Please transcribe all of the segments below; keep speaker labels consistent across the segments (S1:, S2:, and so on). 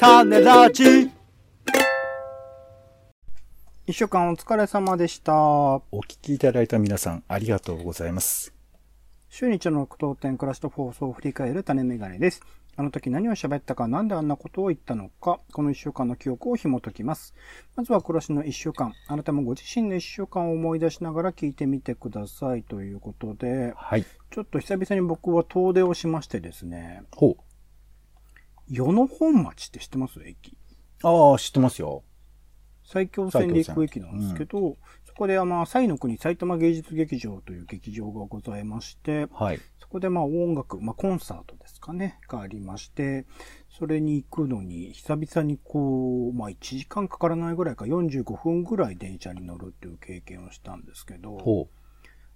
S1: 種ラジ一週間お疲れ様でした。
S2: お聞きいただいた皆さん、ありがとうございます。
S1: 週日の苦闘点暮らしと放送を振り返る種メガネです。あの時何を喋ったか、なんであんなことを言ったのか、この一週間の記憶を紐解きます。まずは暮らしの一週間、あなたもご自身の一週間を思い出しながら聞いてみてくださいということで、
S2: はい。
S1: ちょっと久々に僕は遠出をしましてですね、
S2: ほう。
S1: 与野本町って知ってます？駅。
S2: ああ、知ってますよ。
S1: 埼京線で行く駅なんですけど、そこであまあ、西の国埼玉芸術劇場という劇場がございまして、
S2: はい。
S1: そこでまあ音楽、まあコンサートですかね、がありまして、それに行くのに久々にこう、まあ1時間かからないぐらいか45分ぐらい電車に乗るっていう経験をしたんですけど、
S2: ほ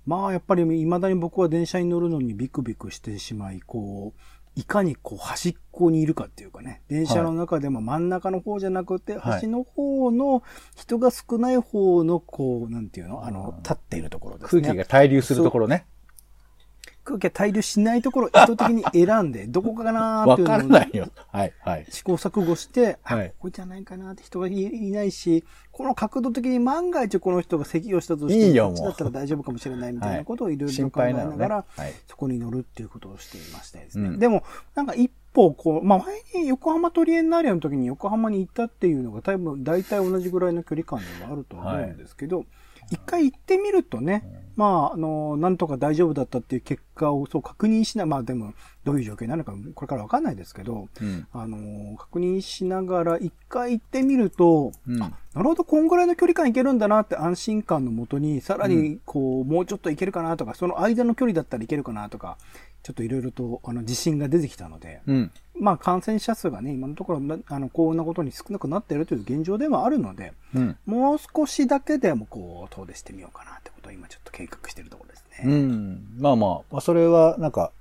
S1: まあやっぱり未だに僕は電車に乗るのにビクビクしてしまい、こう、いかにこう端っこにいるかっていうかね、電車の中でも真ん中の方じゃなくて、
S2: はい
S1: 端の方の人が少ない方のこう、なんていうのあの、立っているところ
S2: う。
S1: ですね。
S2: 空気が滞留するところね。
S1: 空気が滞留しないところを意図的に選んで、どこかなーっ
S2: わ
S1: ていうのを
S2: からないよ。はい、はい。
S1: 試行錯誤して、あ
S2: はい
S1: ここじゃないかなって人がいいないし、この角度的に万が一この人が咳をしたとして
S2: いいよ
S1: こっちだったら大丈夫かもしれないみたいなことをいろいろ考え
S2: 配な
S1: がら、
S2: はい。
S1: そこに乗るっていうことをしていましてですね。
S2: うん
S1: でも、なんか一歩こう、まあ前に横浜トリエンナーレの時に横浜に行ったっていうのが多分大体同じぐらいの距離感ではあると思うんですけど、一回行ってみるとね、まあ、あの、なんとか大丈夫だったっていう結果をそう確認しな、まあでも、どういう状況になるのかこれからわかんないですけど、
S2: うん。
S1: あの、確認しながら一回行ってみると、
S2: うん。
S1: なるほど、こんぐらいの距離感いけるんだなって安心感のもとに、さらに、こう、もうちょっといけるかなとか、その間の距離だったらいけるかなとか、ちょっといろいろと、あの、自信が出てきたので、
S2: うん。
S1: まあ、感染者数がね、今のところな、あの、こんなことに少なくなっているという現状ではあるので、
S2: うん。
S1: もう少しだけでも、こう、遠出してみようかなってことを今ちょっと計画しているところです
S2: う
S1: ね。
S2: ん。まあまあ、まあ、それは、なんか、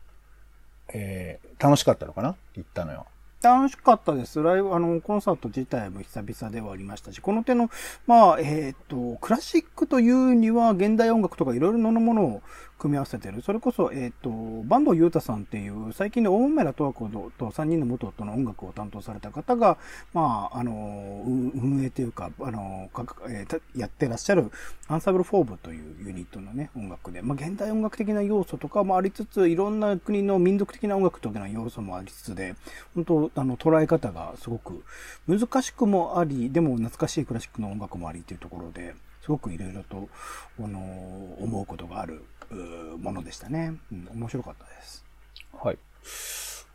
S2: えー、楽しかったのかな？行ったのよ。
S1: 楽しかったです。ライブ、あの、コンサート自体も久々ではありましたし、この手の、まあ、えっ、と、クラシックというには、現代音楽とかいろいろなものを組み合わせてる。それこそ、えっ、と、坂東裕太さんっていう、最近の大村十和子と3人の元との音楽を担当された方が、まあ、あの、運営というか、あの、かえーやってらっしゃる、アンサンブル・フォーブというユニットのね、音楽で、まあ、現代音楽的な要素とかもありつつ、いろんな国の民族的な音楽的な要素もありつつで、本当あの、捉え方がすごく難しくもあり、でも懐かしいクラシックの音楽もありというところで、すごくいろいろと、あの、思うことがあるものでしたね。うん、面白かったです。
S2: はい。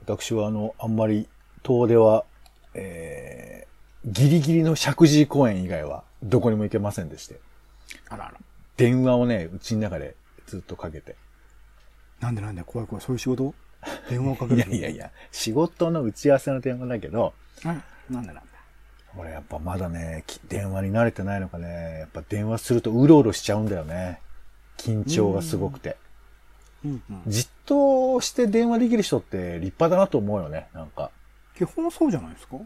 S2: 私は、あの、あんまり、遠出は、えー、ギリギリの石神井公園以外は、どこにも行けませんでして。
S1: あらあら。
S2: 電話をね、うちの中でずっとかけて。
S1: なんでなんで？怖い怖い、そういう仕事？電話をかける
S2: いやいやい。や、仕事の打ち合わせの電話だけど、
S1: うん、なんでな。
S2: 俺やっぱまだね、き電話に慣れてないのかね、やっぱ電話するとうろうろしちゃうんだよね。緊張がすごくて。
S1: うんうん。
S2: じっとして電話できる人って立派だなと思うよね、なんか。
S1: 基本そうじゃないですか？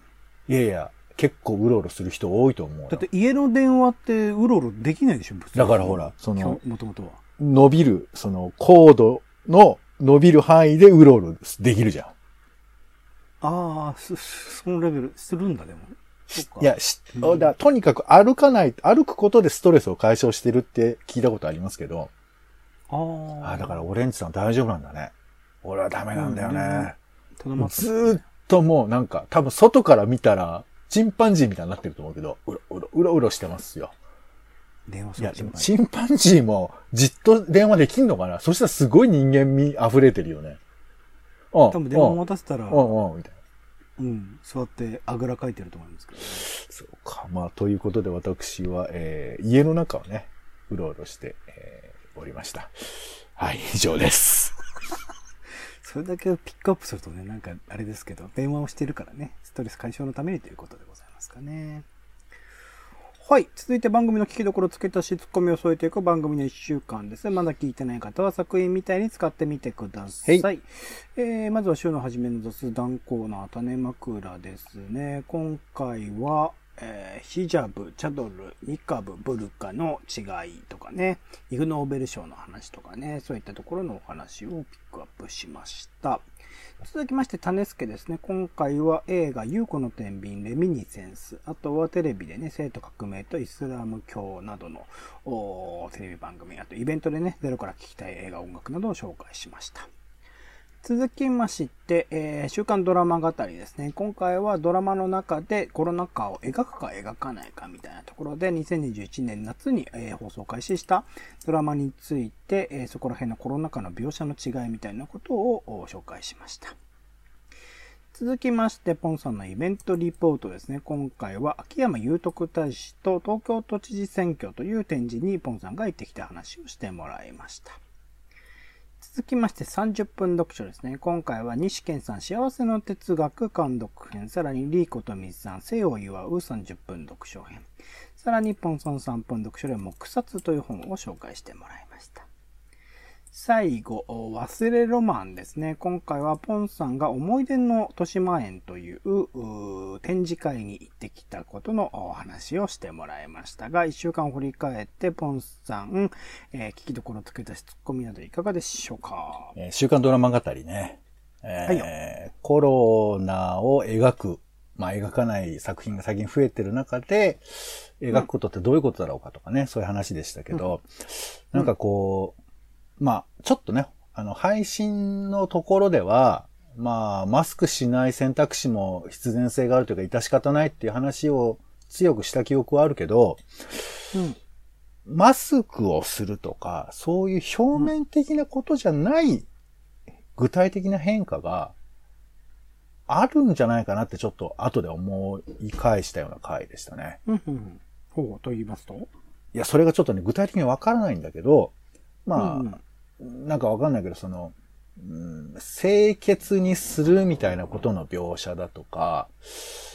S2: いやいや、結構うろうろする人多いと思うよ。
S1: だって家の電話ってうろうろできないでしょ、
S2: だからほらその
S1: もともとは。
S2: 伸びる、その、コードの伸びる範囲でうろうろできるじゃん。
S1: ああ、そ、そのレベル、するんだ、でも。
S2: いや、し
S1: うん
S2: だとにかく歩かない、歩くことでストレスを解消してるって聞いたことありますけど、
S1: ああ。
S2: ああ、だからオレンジさん大丈夫なんだね。俺はダメなんだよね。
S1: ただま
S2: ずーっともうなんか、多分外から見たら、チンパンジーみたいになってると思うけど、うろうろ、うろうろしてますよ。
S1: 電話す
S2: いや、で
S1: る
S2: もチンパンジーもじっと電話できんのかな？そしたらすごい人間味溢れてるよね。うん。
S1: 多分電話
S2: うん
S1: 持たせたら、
S2: うんうん、みたいな。
S1: うん、座ってあぐらかいてると思いますけど、ね。
S2: そうか。まあ、ということで私は、えー、家の中をね、うろうろして、えー、おりました。はい、以上です。
S1: それだけピックアップするとね、なんかあれですけど、電話をしてるからね、ストレス解消のためにということでございますかね。はい。続いて番組の聞きどころ付け足しツッコミを添えていく番組の1週間です。まだ聞いてない方は作品みたいに使ってみてください。
S2: は
S1: えー、まずは週の初めの雑談コーナー、種枕ですね。今回は、えー、ヒジャブ、チャドル、ニカブ、ブルカの違いとかね、イグ・ノーベル賞の話とかね、そういったところのお話をピックアップしました。続きまして、種助ですね。今回は映画、優子の天秤、レミニセンス、あとはテレビでね、生徒革命とイスラム教などのテレビ番組、あとイベントでね、ゼロから聞きたい映画、音楽などを紹介しました。続きまして、えー、週刊ドラマ語りですね。今回はドラマの中でコロナ禍を描くか描かないかみたいなところで、2021年夏に、えー、放送開始したドラマについて、えー、そこら辺のコロナ禍の描写の違いみたいなことを紹介しました。続きまして、ポンさんのイベントリポートですね。今回は秋山祐徳大使と東京都知事選挙という展示にポンさんが行ってきた話をしてもらいました。続きまして30分読書ですね。今回は西健さん幸せの哲学監読編、さらにリーコと水さん生を祝う30分読書編、さらにポンソン3分読書で木札という本を紹介してもらいました。最後、忘れロマンですね。今回はポンさんが思い出の豊島園という展示会に行ってきたことのお話をしてもらいましたが、一週間を振り返ってポンさん、えー、聞きどころつけたしツッコミなどいかがでしょうか、
S2: えー、週刊ドラマ語りね。えー、はい、コロナを描く、まあ描かない作品が最近増えてる中で、描くことってどういうことだろうかとかね、うん、そういう話でしたけど、うん、なんかこう、まあ、ちょっとね、あの、配信のところでは、まあ、マスクしない選択肢も必然性があるというか、致し方ないっていう話を強くした記憶はあるけど、うん、マスクをするとか、そういう表面的なことじゃない具体的な変化があるんじゃないかなってちょっと後で思い返したような回でしたね。
S1: うんうん、ほう、と言いますと？い
S2: や、それがちょっとね、具体的にわからないんだけど、まあ、うんなんかわかんないけど、その、うん、清潔にするみたいなことの描写だとか、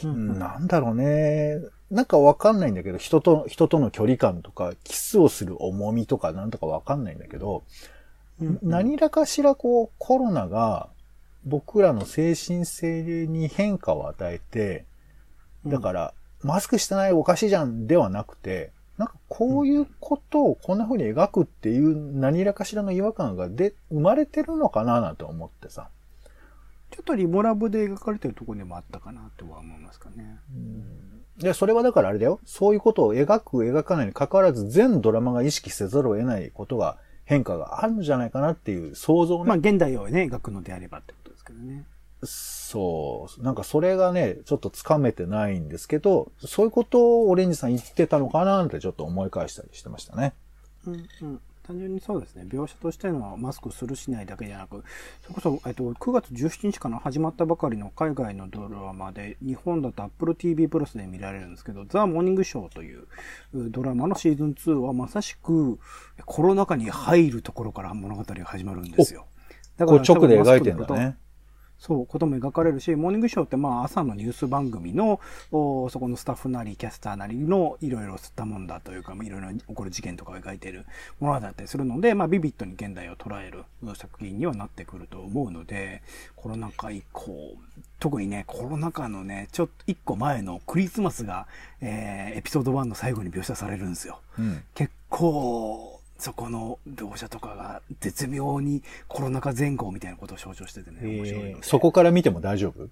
S2: うん、なんだろうね。なんかわかんないんだけど、人と、人との距離感とか、キスをする重みとかなんとかわかんないんだけど、うん、何らかしらこう、コロナが僕らの精神性に変化を与えて、だから、マスクしてないおかしいじゃんではなくて、なんかこういうことをこんな風に描くっていう何らかしらの違和感がで、生まれてるのかななんて思ってさ。
S1: ちょっとリモラブで描かれてるところでもあったかなとは思いますかね。う
S2: ん。いや、それはだからあれだよ。そういうことを描く、描かないに関わらず全ドラマが意識せざるを得ないことが変化があるんじゃないかなっていう想像
S1: ね。まあ現代をね、描くのであればってことですけどね。
S2: そう。なんかそれがね、ちょっとつかめてないんですけど、そういうことをオレンジさん言ってたのかなってちょっと思い返したりしてましたね。
S1: うんうん。単純にそうですね。描写としてのマスクするしないだけじゃなく、それこそ、えっと、9月17日から始まったばかりの海外のドラマで、日本だと Apple TV プラスで見られるんですけど、ザ・モーニングショーというドラマのシーズン2はまさしくコロナ禍に入るところから物語が始まるんですよ。
S2: だから直で描いてるんだね。
S1: そう、ことも描かれるし、モーニングショーってまあ朝のニュース番組の、そこのスタッフなりキャスターなりのいろいろ吸ったもんだというか、いろいろ起こる事件とかを描いているものだったりするので、まあビビットに現代を捉える作品にはなってくると思うので、コロナ禍以降、特にね、コロナ禍のね、ちょっと一個前のクリスマスが、えー、エピソード1の最後に描写されるんですよ。うん、結構、そこの描写とかが絶妙にコロナ禍前後みたいなことを象徴しててね、面白い
S2: そこから見ても大丈夫？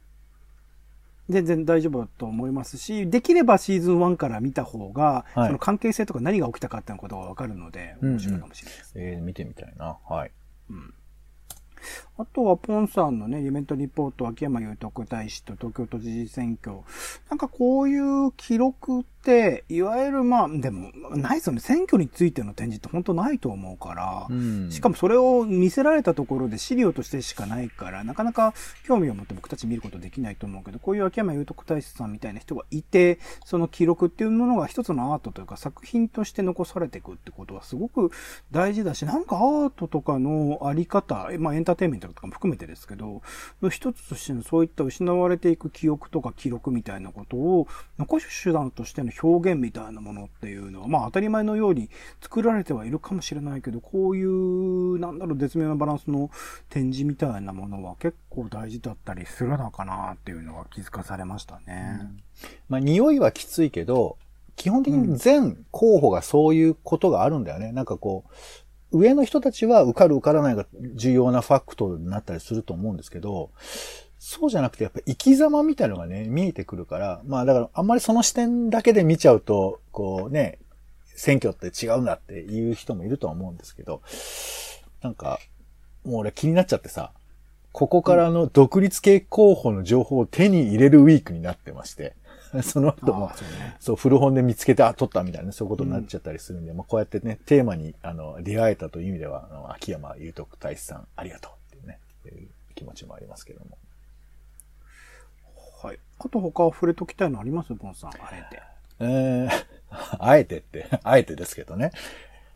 S1: 全然大丈夫だと思いますし、できればシーズン1から見た方が、はい、その関係性とか何が起きたかっていうことがわかるので、面白いかもしれないです、
S2: ね、うんうん、えー、見てみたいな。はい。
S1: うんあとは、ポンさんのね、イベントリポート、秋山祐徳大使と東京都知事選挙。なんかこういう記録って、いわゆるまあ、でも、ないですよね。選挙についての展示って本当ないと思うから、うん、しかもそれを見せられたところで資料としてしかないから、なかなか興味を持って僕たち見ることできないと思うけど、こういう秋山祐徳大使さんみたいな人がいて、その記録っていうものが一つのアートというか作品として残されていくってことはすごく大事だし、なんかアートとかのあり方、まあエンターテインメントとかも含めてですけど、の一つとしてのそういった失われていく記憶とか記録みたいなことを残す手段としての表現みたいなものっていうのは、まあ当たり前のように作られてはいるかもしれないけど、こういう、なんだろう、絶妙なバランスの展示みたいなものは結構大事だったりするのかなっていうのが気づかされましたね。うん、
S2: まあ匂いはきついけど、基本的に全候補がそういうことがあるんだよね。うん、なんかこう、上の人たちは受かる受からないが重要なファクトになったりすると思うんですけど、そうじゃなくて、やっぱ生き様みたいなのがね、見えてくるから、まあだからあんまりその視点だけで見ちゃうと、こうね、選挙って違うんだっていう人もいるとは思うんですけど、なんか、もう俺気になっちゃってさ、ここからの独立系候補の情報を手に入れるウィークになってまして、その後も、そうね、そう、古本で見つけて、あ、撮ったみたいな、そういうことになっちゃったりするんで、うん、まあこうやってね、テーマに、あの、出会えたという意味では、あの、秋山祐徳大使さん、ありがとうっていうね、いう気持ちもありますけども。
S1: はい。あと他触れときたいのあります？ボンさん、あえて。
S2: えー、あえてって、あえてですけどね。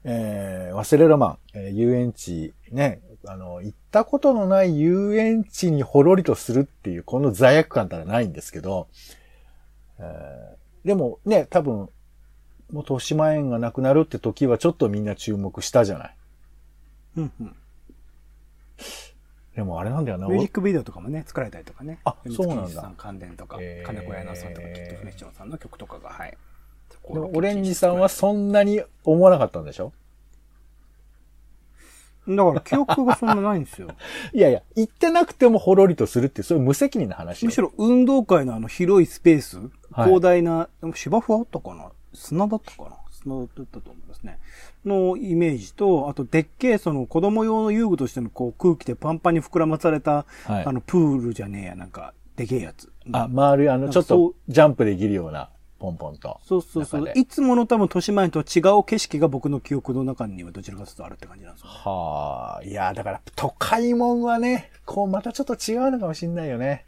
S2: えー、忘れロマン、えー、遊園地、ね、あの、行ったことのない遊園地にほろりとするっていう、この罪悪感ったらないんですけど、えー、でもね、多分、もう豊島園がなくなるって時はちょっとみんな注目したじゃない。
S1: うんうん。
S2: でもあれなんだよな。
S1: ミュージックビデオとかもね、作られたりとかね。
S2: あ、そうなんだ。
S1: 関連とか、金子屋さんとか、きっとフネッションさんの曲とかが、はい。
S2: オレンジさんはそんなに思わなかったんでしょ？
S1: だから記憶がそんなないんですよ。
S2: いやいや、行ってなくてもほろりとするって、そういう無責任な話。
S1: むしろ運動会のあの広いスペース、はい、広大な、でも芝生あったかな？砂だったかな？砂だったと思いますね。のイメージと、あと、でっけえ、その子供用の遊具としてのこう空気でパンパンに膨らまされた、はい、あの、プールじゃねえや、なんか、でけえやつ。
S2: あ、丸い、あの、ちょっとジャンプできるような。ポンポンと。
S1: そうそうそう。いつもの多分、豊島園と違う景色が僕の記憶の中にはどちらかというとあるって感じなんですよ、ね。
S2: はあ。いや、だから、都会もんはね、こう、またちょっと違うのかもしんないよね。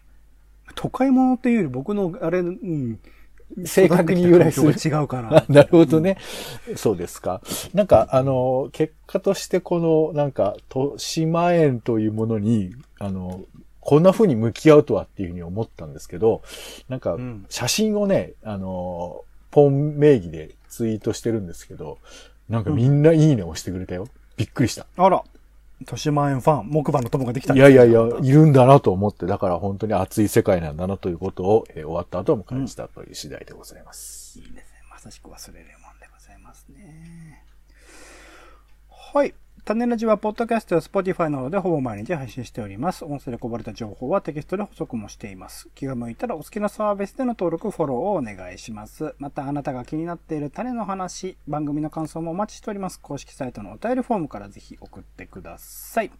S1: 都会ものっていうより僕の、あれ、うん、
S2: 正確に由来する。
S1: 違うから。
S2: なるほどね、うん。そうですか。なんか、あの、結果としてこの、なんか、豊島園というものに、あの、こんな風に向き合うとはっていうふうに思ったんですけど、なんか、写真をね、あの、ポン名義でツイートしてるんですけど、なんかみんないいね押してくれたよ。びっくりした。
S1: あら。豊島園ファン、木馬の友ができた
S2: いやいやいや、いるんだなと思って、だから本当に熱い世界なんだなということを、えー、終わった後も感じたという次第でございます。
S1: うん、いいですね。まさしく忘れるもんでございますね。はい。種ラジは、ポッドキャストや Spotify などでほぼ毎日配信しております。音声でこぼれた情報はテキストで補足もしています。気が向いたらお好きなサービスでの登録、フォローをお願いします。また、あなたが気になっている種の話、番組の感想もお待ちしております。公式サイトのお便りフォームからぜひ送ってください。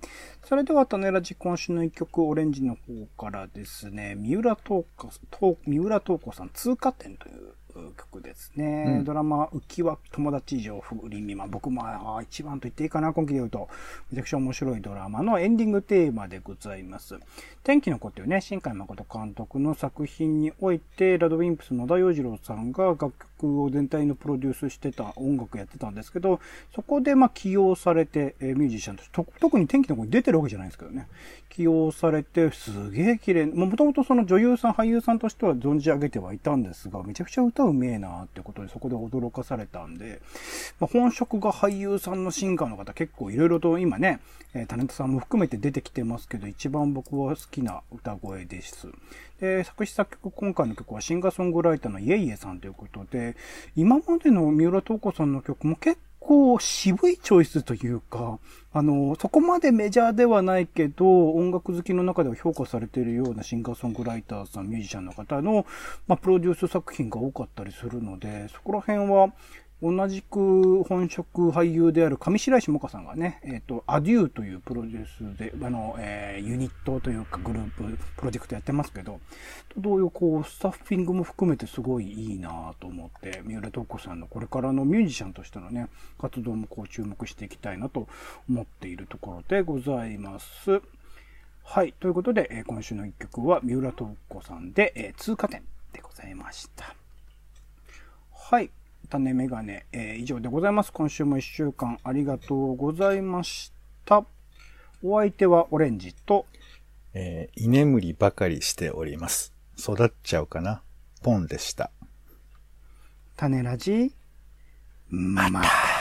S1: それでは、種ラジ今週の一曲、オレンジの方からですね、三浦東子、三浦東子さん通過点という曲ですね。うん、ドラマ、浮き輪友達以上不倫未満。僕も一番と言っていいかな、今期で言うと。めちゃくちゃ面白いドラマのエンディングテーマでございます。天気の子というね、新海誠監督の作品において、ラドウィンプス野田洋次郎さんが楽曲を全体のプロデュースしてた音楽やってたんですけど、そこでま起用されて、えミュージシャンとして特に天気の子に出てるわけじゃないですけどね。起用されて、すげえ綺麗。もともとその女優さん、俳優さんとしては存じ上げてはいたんですが、めちゃくちゃ歌うめえなってことで、そこで驚かされたんで、まあ、本職が俳優さんのシンガーの方結構いろいろと今ね、タレントさんも含めて出てきてますけど、一番僕は好きな歌声です。で、作詞作曲、今回の曲はシンガーソングライターのイエイエさんということで、今までの三浦透子さんの曲も結構渋いチョイスというか、あの、そこまでメジャーではないけど、音楽好きの中では評価されているようなシンガーソングライターさん、ミュージシャンの方の、まあ、プロデュース作品が多かったりするので、そこら辺は、同じく本職俳優である上白石萌歌さんがね、えっ、ー、と、アデューというプロデュースで、あの、えー、ユニットというかグループ、プロジェクトやってますけど、同様こう、スタッフィングも含めてすごいいいなと思って、三浦透子さんのこれからのミュージシャンとしてのね、活動もこう注目していきたいなと思っているところでございます。はい。ということで、えー、今週の一曲は三浦透子さんで、えー、通過点でございました。はい。種メガネ、えー、以上でございます。今週も一週間ありがとうございました。お相手はオレンジと、
S2: えー、居眠りばかりしております。育っちゃうかなポンでした。
S1: 種ラジ、また。